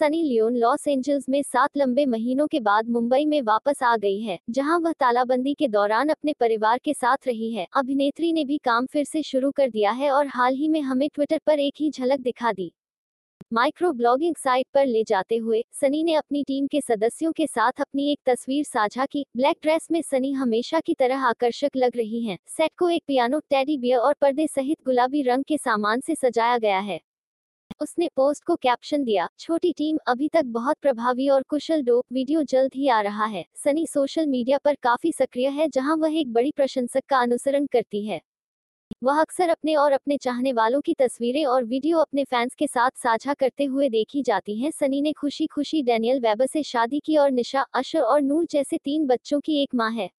Sunny Leone Los Angeles में सात लंबे महीनों के बाद मुंबई में वापस आ गई है, जहाँ वह तालाबंदी के दौरान अपने परिवार के साथ रही है। अभिनेत्री ने भी काम फिर से शुरू कर दिया है और हाल ही में हमें ट्विटर पर एक ही झलक दिखा दी। माइक्रो ब्लॉगिंग साइट पर ले जाते हुए, सनी ने अपनी टीम के सदस्यों के साथ अपनी एक तस्वीर साझा की। ब्लैक ड्रेस में सनी हमेशा की तरह आकर्षक लग रही हैं। सेट को एक पियानो, टेडी बियर और पर्दे सहित गुलाबी रंग के सामान से सजाया गया है। उसने पोस्ट को कैप्शन दिया, छोटी टीम, अभी तक बहुत प्रभावी और कुशल डो वीडियो जल्द ही आ रहा है। सनी सोशल मीडिया पर काफ़ी सक्रिय है, जहाँ वह एक बड़ी प्रशंसक का अनुसरण करती है। वह अक्सर अपने और अपने चाहने वालों की तस्वीरें और वीडियो अपने फैंस के साथ साझा करते हुए देखी जाती हैं। सनी ने खुशी खुशी डैनियल वेबर से शादी की और निशा, अशर और नूर जैसे तीन बच्चों की एक माँ है।